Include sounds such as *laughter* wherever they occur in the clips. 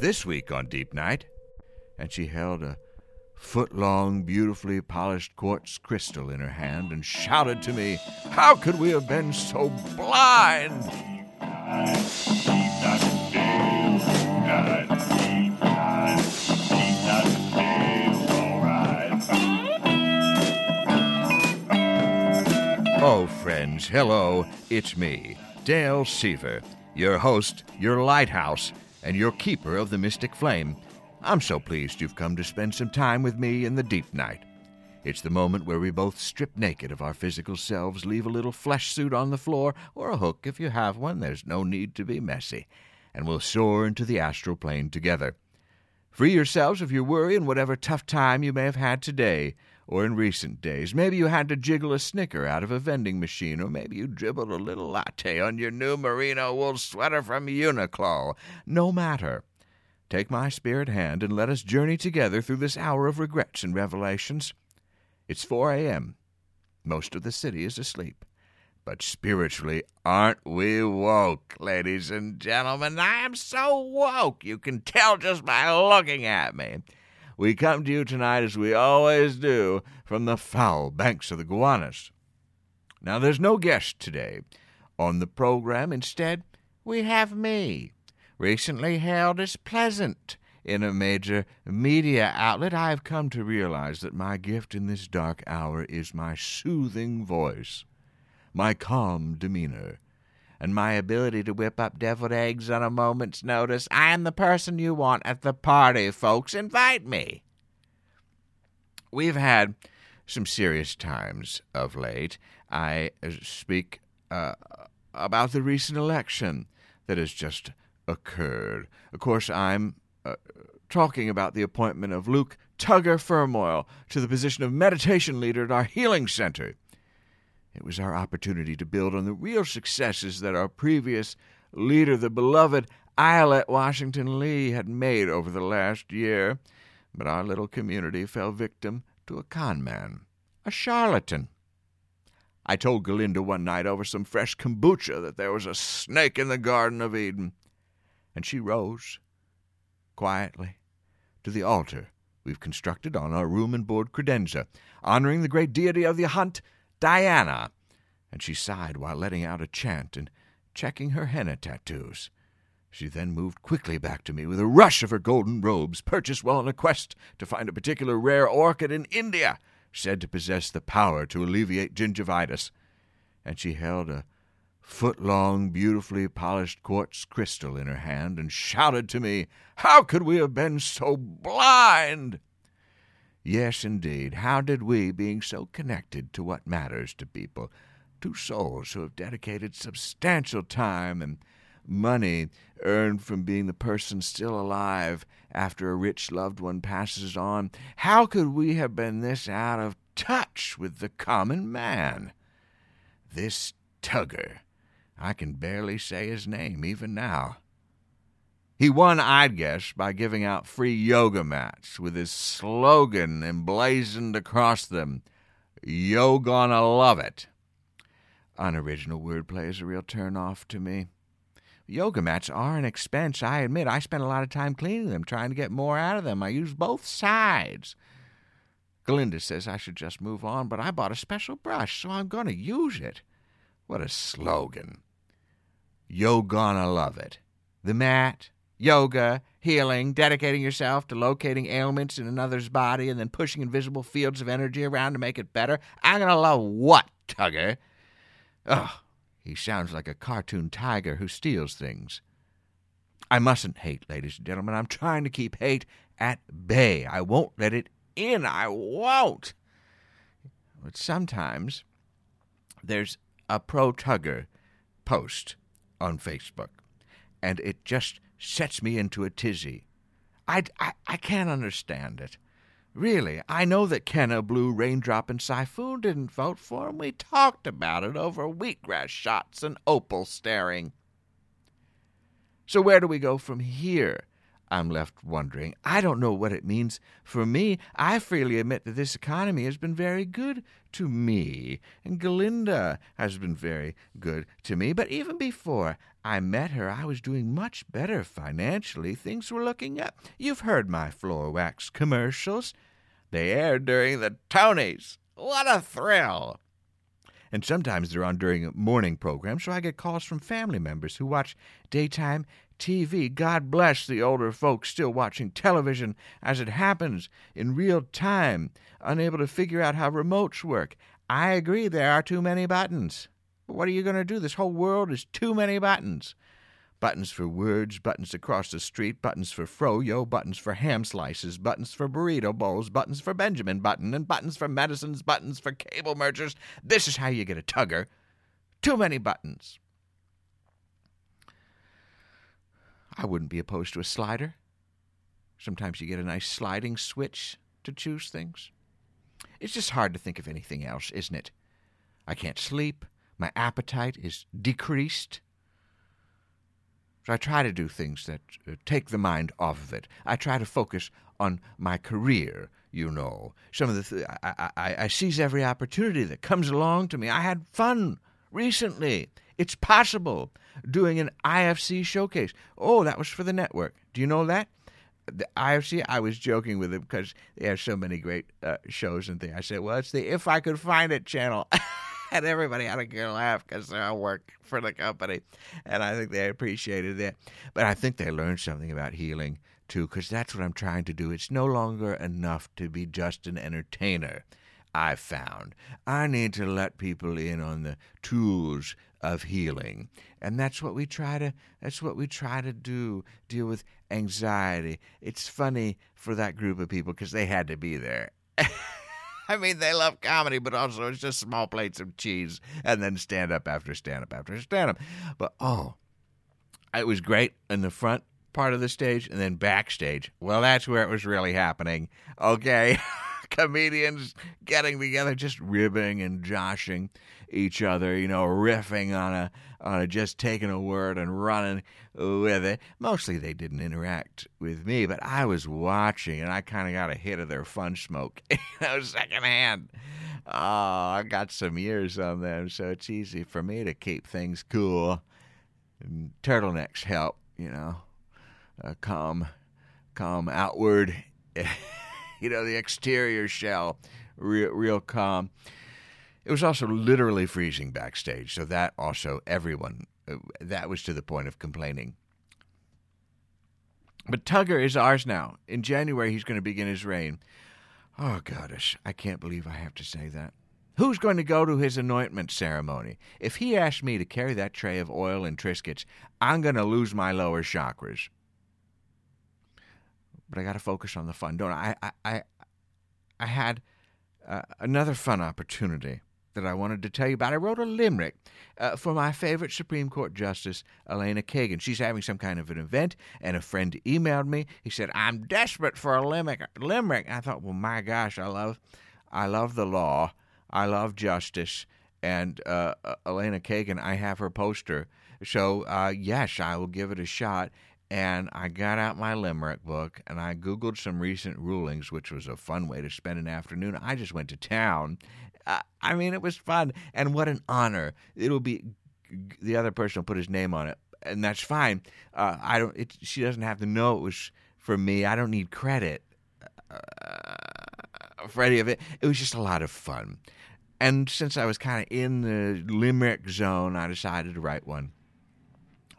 This week on Deep Night. And she held a foot long, beautifully polished quartz crystal in her hand and shouted to me, How could we have been so blind? Oh, friends, hello, it's me, Dale Seaver, your host, your lighthouse, and your keeper of the mystic flame. I'm so pleased you've come to spend some time with me in the deep night. It's the moment where we both strip naked of our physical selves, leave a little flesh suit on the floor, or a hook if you have one, there's no need to be messy, and we'll soar into the astral plane together. Free yourselves of your worry and whatever tough time you may have had today or in recent days. Maybe you had to jiggle a snicker out of a vending machine, or maybe you dribbled a little latte on your new merino wool sweater from Uniqlo. No matter. Take my spirit hand and let us journey together through this hour of regrets and revelations. It's 4 a.m. Most of the city is asleep. But spiritually, aren't we woke, ladies and gentlemen? I am so woke, you can tell just by looking at me. We come to you tonight, as we always do, from the foul banks of the Gowanus. Now, there's no guest today on the program. Instead, we have me, recently hailed as pleasant in a major media outlet. I have come to realize that my gift in this dark hour is my soothing voice, my calm demeanor, and my ability to whip up deviled eggs on a moment's notice. I am the person you want at the party, folks. Invite me. We've had some serious times of late. I speak uh, about the recent election that has just occurred. Of course, I'm uh, talking about the appointment of Luke Tugger Firmoil to the position of meditation leader at our healing center. It was our opportunity to build on the real successes that our previous leader, the beloved Islet Washington Lee, had made over the last year. But our little community fell victim to a con man, a charlatan. I told Galinda one night over some fresh kombucha that there was a snake in the Garden of Eden, and she rose, quietly, to the altar we've constructed on our room and board credenza, honoring the great deity of the hunt Diana. And she sighed while letting out a chant and checking her henna tattoos. She then moved quickly back to me with a rush of her golden robes, purchased while on a quest to find a particular rare orchid in India, said to possess the power to alleviate gingivitis. And she held a foot long, beautifully polished quartz crystal in her hand and shouted to me, How could we have been so blind? Yes, indeed. How did we, being so connected to what matters to people, two souls who have dedicated substantial time and money earned from being the person still alive after a rich loved one passes on, how could we have been this out of touch with the common man? This Tugger, I can barely say his name even now. He won, I'd guess, by giving out free yoga mats with his slogan emblazoned across them Yo gonna love it. Unoriginal wordplay is a real turnoff to me. Yoga mats are an expense, I admit. I spend a lot of time cleaning them, trying to get more out of them. I use both sides. Galinda says I should just move on, but I bought a special brush, so I'm going to use it. What a slogan. Yo gonna love it. The mat, yoga, healing, dedicating yourself to locating ailments in another's body and then pushing invisible fields of energy around to make it better. I'm going to love what, Tugger? Ugh, he sounds like a cartoon tiger who steals things. I mustn't hate, ladies and gentlemen. I'm trying to keep hate at bay. I won't let it in. I won't. But sometimes there's a pro Tugger post on Facebook, and it just sets me into a tizzy. I, I, I can't understand it. Really, I know that Kenna, Blue, Raindrop, and Siphon didn't vote for him. We talked about it over wheatgrass shots and opal staring. So where do we go from here? I'm left wondering. I don't know what it means for me. I freely admit that this economy has been very good to me, and Galinda has been very good to me. But even before I met her, I was doing much better financially. Things were looking up. You've heard my floor wax commercials. They aired during the Tonys. What a thrill! And sometimes they're on during morning programs, so I get calls from family members who watch daytime TV. God bless the older folks still watching television as it happens in real time, unable to figure out how remotes work. I agree there are too many buttons. But what are you going to do? This whole world is too many buttons. Buttons for words, buttons across the street, buttons for froyo, buttons for ham slices, buttons for burrito bowls, buttons for Benjamin Button, and buttons for medicines, buttons for cable mergers. This is how you get a tugger. Too many buttons. I wouldn't be opposed to a slider. Sometimes you get a nice sliding switch to choose things. It's just hard to think of anything else, isn't it? I can't sleep. My appetite is decreased. So I try to do things that uh, take the mind off of it. I try to focus on my career, you know. Some of the th- I, I, I seize every opportunity that comes along to me. I had fun recently. It's possible doing an IFC showcase. Oh, that was for the network. Do you know that? The IFC, I was joking with them because they have so many great uh, shows and things. I said, well, it's the If I Could Find It channel. *laughs* and everybody had a good laugh because they all work for the company. And I think they appreciated that. But I think they learned something about healing too, because that's what I'm trying to do. It's no longer enough to be just an entertainer. I found I need to let people in on the tools of healing. And that's what we try to that's what we try to do, deal with anxiety. It's funny for that group of people because they had to be there. *laughs* *laughs* I mean, they love comedy, but also it's just small plates of cheese and then stand up after stand up after stand up. But oh, it was great in the front part of the stage and then backstage. Well, that's where it was really happening. Okay. *laughs* Comedians getting together, just ribbing and joshing each other, you know, riffing on a on a, just taking a word and running with it. Mostly they didn't interact with me, but I was watching and I kind of got a hit of their fun smoke, *laughs* you know, secondhand. Oh, I got some years on them, so it's easy for me to keep things cool. And turtlenecks help, you know, uh, calm, calm outward. *laughs* you know, the exterior shell, real, real calm. It was also literally freezing backstage, so that also everyone uh, that was to the point of complaining. But Tugger is ours now. In January, he's going to begin his reign. Oh, goddess, I can't believe I have to say that. Who's going to go to his anointment ceremony? If he asks me to carry that tray of oil and Triscuits, I'm going to lose my lower chakras. But I got to focus on the fun, don't I? I, I, I had uh, another fun opportunity that I wanted to tell you about. I wrote a limerick uh, for my favorite Supreme Court Justice, Elena Kagan. She's having some kind of an event, and a friend emailed me. He said, "I'm desperate for a limerick." Limerick. I thought, well, my gosh, I love, I love the law, I love justice, and uh, uh Elena Kagan. I have her poster, so uh, yes, I will give it a shot. And I got out my limerick book and I Googled some recent rulings, which was a fun way to spend an afternoon. I just went to town I mean, it was fun, and what an honor! It'll be the other person will put his name on it, and that's fine. Uh, I don't. It, she doesn't have to know it was for me. I don't need credit uh, for any of it. It was just a lot of fun, and since I was kind of in the limerick zone, I decided to write one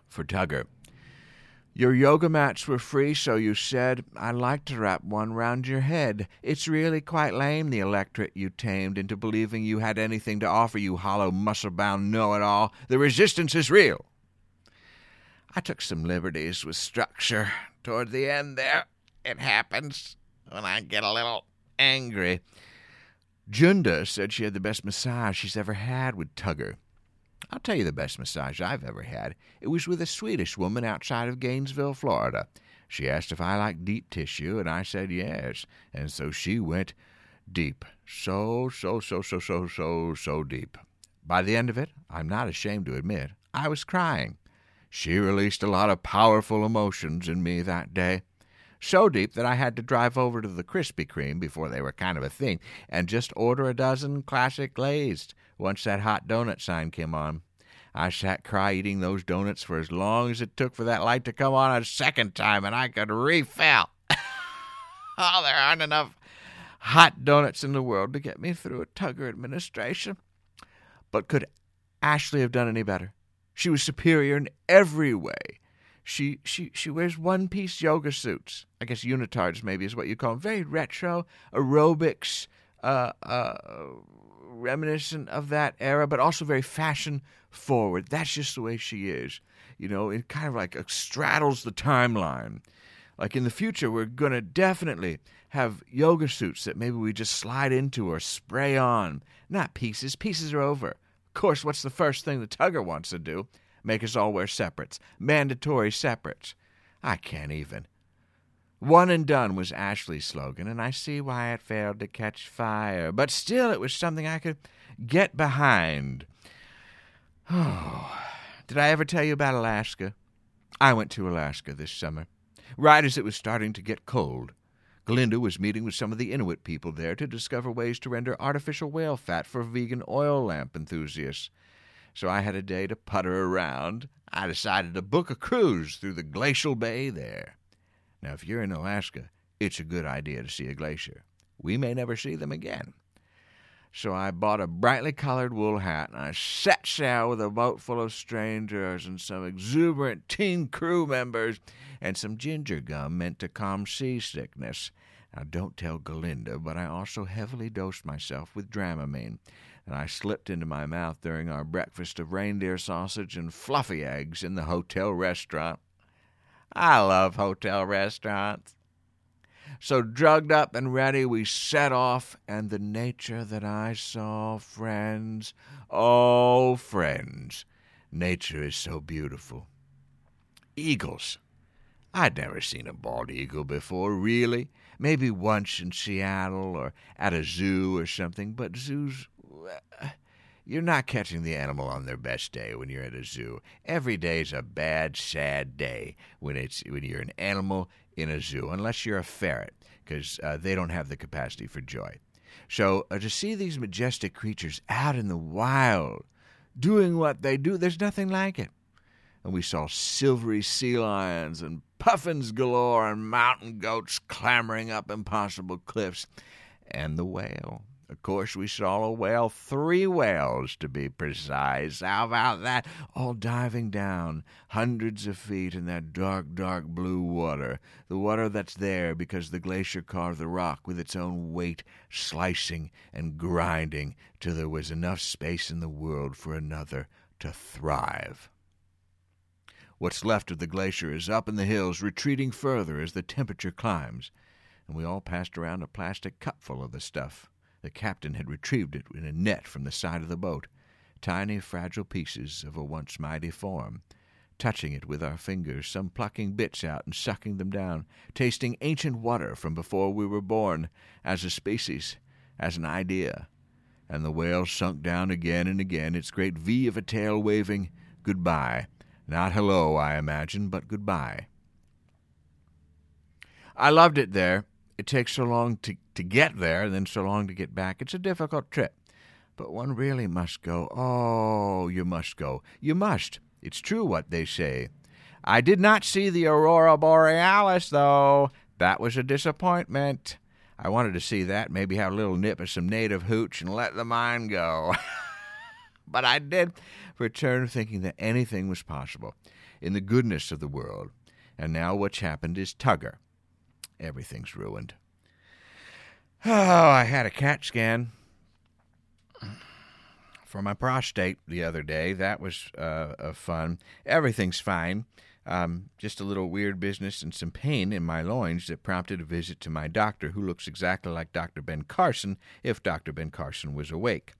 for Tugger. Your yoga mats were free, so you said, I'd like to wrap one round your head. It's really quite lame, the electorate you tamed into believing you had anything to offer, you hollow, muscle bound know it all. The resistance is real. I took some liberties with structure toward the end there. It happens when I get a little angry. Junda said she had the best massage she's ever had with Tugger. I'll tell you the best massage I've ever had. It was with a Swedish woman outside of Gainesville, Florida. She asked if I liked deep tissue, and I said yes. And so she went deep. So, so, so, so, so, so, so deep. By the end of it, I'm not ashamed to admit, I was crying. She released a lot of powerful emotions in me that day. So deep that I had to drive over to the Krispy Kreme before they were kind of a thing and just order a dozen classic glazed once that hot donut sign came on. I sat cry eating those donuts for as long as it took for that light to come on a second time and I could refill. *laughs* oh, there aren't enough hot donuts in the world to get me through a Tugger administration. But could Ashley have done any better? She was superior in every way. She she she wears one piece yoga suits. I guess unitards maybe is what you call them. Very retro aerobics, uh, uh, reminiscent of that era, but also very fashion forward. That's just the way she is. You know, it kind of like straddles the timeline. Like in the future, we're gonna definitely have yoga suits that maybe we just slide into or spray on. Not pieces. Pieces are over. Of course, what's the first thing the tugger wants to do? Make us all wear separates. Mandatory separates. I can't even. One and done was Ashley's slogan, and I see why it failed to catch fire. But still, it was something I could get behind. Oh, *sighs* did I ever tell you about Alaska? I went to Alaska this summer, right as it was starting to get cold. Galinda was meeting with some of the Inuit people there to discover ways to render artificial whale fat for vegan oil lamp enthusiasts so I had a day to putter around. I decided to book a cruise through the glacial bay there. Now, if you're in Alaska, it's a good idea to see a glacier. We may never see them again. So I bought a brightly colored wool hat and I set sail with a boat full of strangers and some exuberant teen crew members and some ginger gum meant to calm seasickness. Now, don't tell Galinda, but I also heavily dosed myself with Dramamine and I slipped into my mouth during our breakfast of reindeer sausage and fluffy eggs in the hotel restaurant. I love hotel restaurants. So, drugged up and ready, we set off, and the nature that I saw, friends, oh, friends, nature is so beautiful. Eagles. I'd never seen a bald eagle before, really. Maybe once in Seattle or at a zoo or something, but zoos uh, you're not catching the animal on their best day when you're at a zoo. Every day's a bad, sad day when it's when you're an animal in a zoo, unless you're a ferret, because uh, they don't have the capacity for joy. So uh, to see these majestic creatures out in the wild, doing what they do, there's nothing like it. And we saw silvery sea lions and puffins galore and mountain goats clambering up impossible cliffs, and the whale of course, we saw a whale, three whales to be precise. How about that? All diving down hundreds of feet in that dark, dark blue water. The water that's there because the glacier carved the rock with its own weight, slicing and grinding till there was enough space in the world for another to thrive. What's left of the glacier is up in the hills, retreating further as the temperature climbs, and we all passed around a plastic cupful of the stuff. The captain had retrieved it in a net from the side of the boat, tiny fragile pieces of a once mighty form, touching it with our fingers, some plucking bits out and sucking them down, tasting ancient water from before we were born, as a species, as an idea. And the whale sunk down again and again, its great V of a tail waving goodbye. Not hello, I imagine, but goodbye. I loved it there it takes so long to, to get there and then so long to get back. It's a difficult trip. But one really must go. Oh, you must go. You must. It's true what they say. I did not see the aurora borealis, though. That was a disappointment. I wanted to see that, maybe have a little nip of some native hooch and let the mind go. *laughs* but I did return thinking that anything was possible in the goodness of the world. And now what's happened is Tugger everything's ruined. Oh, *sighs* I had a CAT scan for my prostate the other day. That was uh, fun. Everything's fine. Um, just a little weird business and some pain in my loins that prompted a visit to my doctor, who looks exactly like Dr. Ben Carson if Dr. Ben Carson was awake.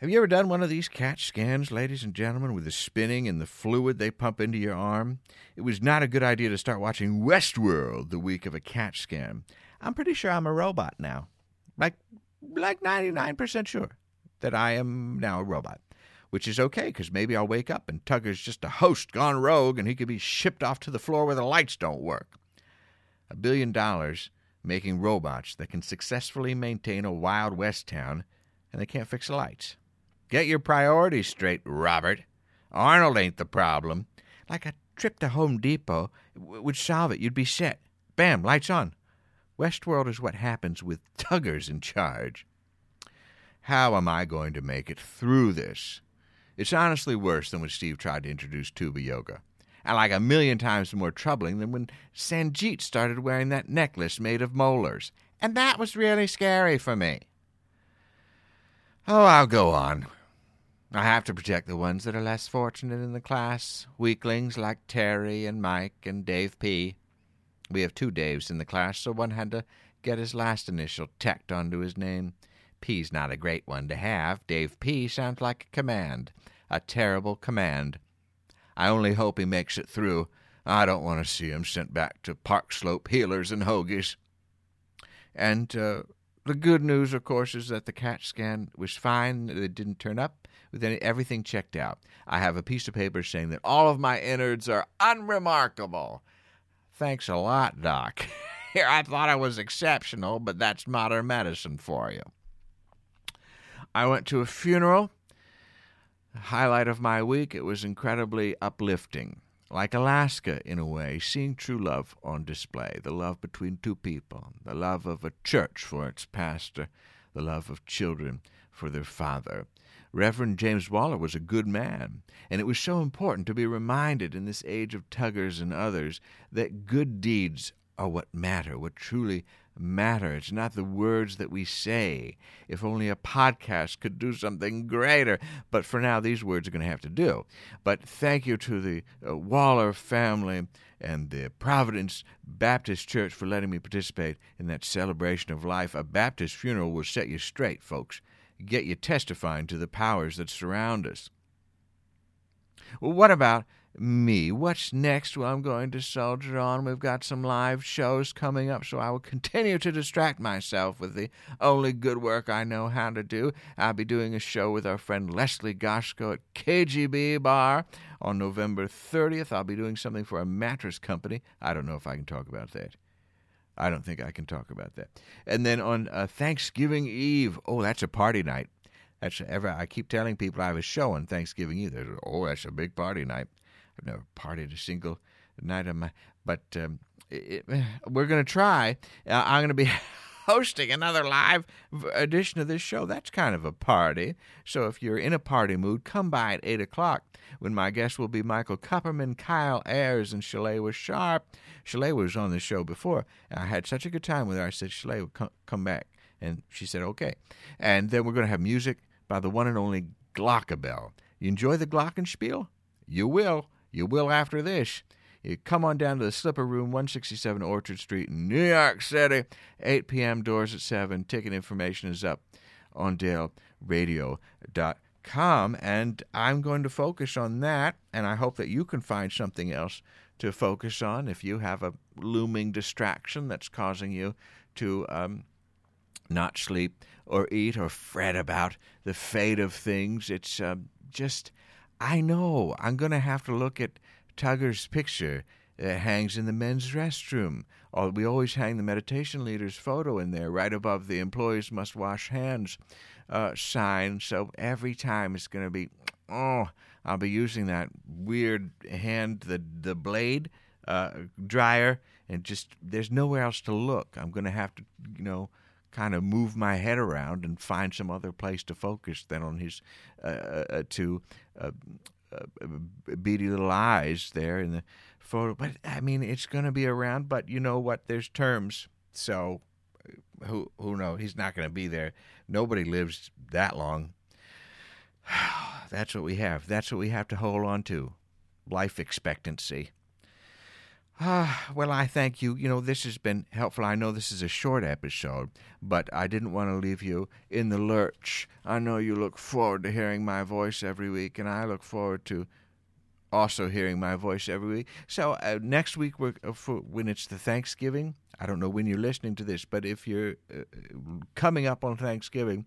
Have you ever done one of these CAT scans, ladies and gentlemen, with the spinning and the fluid they pump into your arm? It was not a good idea to start watching Westworld the week of a CAT scan. I'm pretty sure I'm a robot now. Like, like 99% sure that I am now a robot. Which is okay, because maybe I'll wake up and Tugger's just a host gone rogue and he could be shipped off to the floor where the lights don't work. A billion dollars making robots that can successfully maintain a Wild West town and they can't fix the lights. Get your priorities straight, Robert. Arnold ain't the problem. Like a trip to Home Depot would solve it. You'd be set. Bam, lights on. Westworld is what happens with tuggers in charge. How am I going to make it through this? It's honestly worse than when Steve tried to introduce tuba yoga. And like a million times more troubling than when Sanjeet started wearing that necklace made of molars. And that was really scary for me. Oh, I'll go on. I have to protect the ones that are less fortunate in the class, weaklings like Terry and Mike and Dave P. We have two Daves in the class, so one had to get his last initial tacked onto his name. P's not a great one to have. Dave P sounds like a command, a terrible command. I only hope he makes it through. I don't want to see him sent back to Park Slope healers and hoagies. And uh, the good news, of course, is that the CAT scan was fine. It didn't turn up with everything checked out. I have a piece of paper saying that all of my innards are unremarkable. Thanks a lot, Doc. *laughs* Here, I thought I was exceptional, but that's modern medicine for you. I went to a funeral. Highlight of my week, it was incredibly uplifting. Like Alaska, in a way, seeing true love on display the love between two people, the love of a church for its pastor, the love of children for their father. Reverend James Waller was a good man, and it was so important to be reminded in this age of tuggers and others that good deeds are what matter, what truly matter. It's not the words that we say. If only a podcast could do something greater. But for now, these words are going to have to do. But thank you to the uh, Waller family and the Providence Baptist Church for letting me participate in that celebration of life. A Baptist funeral will set you straight, folks, get you testifying to the powers that surround us. Well, what about me. What's next? Well, I'm going to soldier on. We've got some live shows coming up, so I will continue to distract myself with the only good work I know how to do. I'll be doing a show with our friend Leslie Goshko at KGB Bar on November 30th. I'll be doing something for a mattress company. I don't know if I can talk about that. I don't think I can talk about that. And then on uh, Thanksgiving Eve, oh, that's a party night. That's ever. I keep telling people I have a show on Thanksgiving Eve. oh, that's a big party night. I've never partied a single night of my. But um, it, we're going to try. Uh, I'm going to be *laughs* hosting another live edition of this show. That's kind of a party. So if you're in a party mood, come by at 8 o'clock when my guests will be Michael Kupperman, Kyle Ayers, and Shalewa Sharp. Shalewa was on the show before. I had such a good time with her. I said, Shalewa, come, come back. And she said, okay. And then we're going to have music by the one and only Glockabelle. You enjoy the Glockenspiel? You will. You will after this. You come on down to the Slipper Room, 167 Orchard Street, New York City. 8 p.m. doors at 7. Ticket information is up on DaleRadio.com. And I'm going to focus on that, and I hope that you can find something else to focus on if you have a looming distraction that's causing you to um, not sleep or eat or fret about the fate of things. It's uh, just I know I'm going to have to look at Tugger's picture that hangs in the men's restroom. We always hang the meditation leader's photo in there, right above the employees must wash hands uh, sign. So every time it's going to be, oh, I'll be using that weird hand, the the blade uh, dryer, and just there's nowhere else to look. I'm going to have to, you know, kind of move my head around and find some other place to focus than on his uh, uh, uh two uh, beady little eyes there in the photo. But I mean, it's going to be around. But you know what? There's terms, so who who knows? He's not going to be there. Nobody lives that long. *sighs* That's what we have. That's what we have to hold on to. Life expectancy. Ah, *sighs* well, I thank you. You know, this has been helpful. I know this is a short episode, but I didn't want to leave you in the lurch. I know you look forward to hearing my voice every week, and I look forward to also hearing my voice every week. So uh, next week, uh, when it's the Thanksgiving, I don't know when you're listening to this, but if you're uh, coming up on Thanksgiving,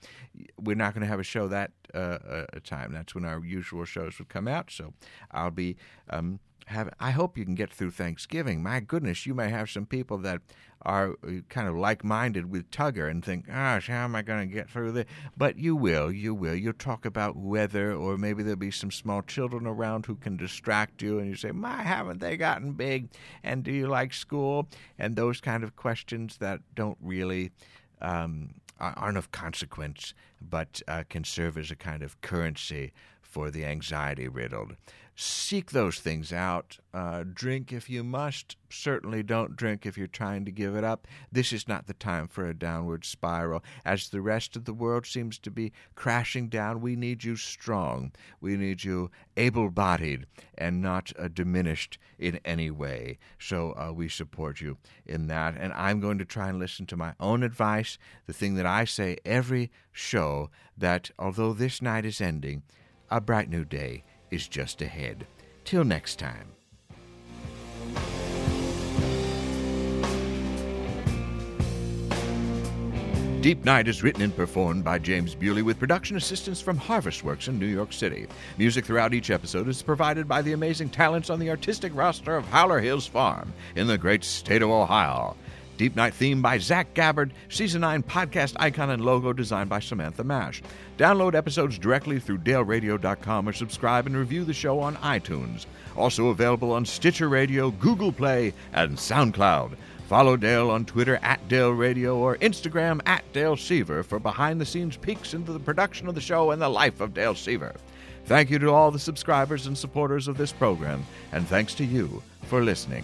we're not going to have a show that uh, uh, time. That's when our usual shows would come out. So I'll be. Um, have. I hope you can get through Thanksgiving. My goodness, you may have some people that are uh, kind of like-minded with Tugger and think, "Gosh, how am I going to get through this?" But you will, you will. You'll talk about weather, or maybe there'll be some small children around who can distract you, and you say, "My, haven't they gotten big?" And do you like school? And those kind of questions that don't really. Um, aren't of consequence, but uh, can serve as a kind of currency for the anxiety riddled seek those things out. Uh, drink if you must. Certainly don't drink if you're trying to give it up. This is not the time for a downward spiral. As the rest of the world seems to be crashing down, we need you strong. We need you able bodied and not uh, diminished in any way. So uh, we support you in that. And I'm going to try and listen to my own advice, the thing that I say every show that although this night is ending, a bright new day is just ahead. Till next time. Deep Night is written and performed by James Bewley with production assistance from Harvestworks in New York City. Music throughout each episode is provided by the amazing talents on the artistic roster of Howler Hills Farm in the great state of Ohio. Deep Night theme by Zach Gabbard. Season 9 podcast icon and logo designed by Samantha Mash. Download episodes directly through daleradio.com or subscribe and review the show on iTunes. Also available on Stitcher Radio, Google Play, and SoundCloud. Follow Dale on Twitter at Dale Radio or Instagram at Dale Seaver for behind the scenes peeks into the production of the show and the life of Dale Seaver. Thank you to all the subscribers and supporters of this program, and thanks to you for listening.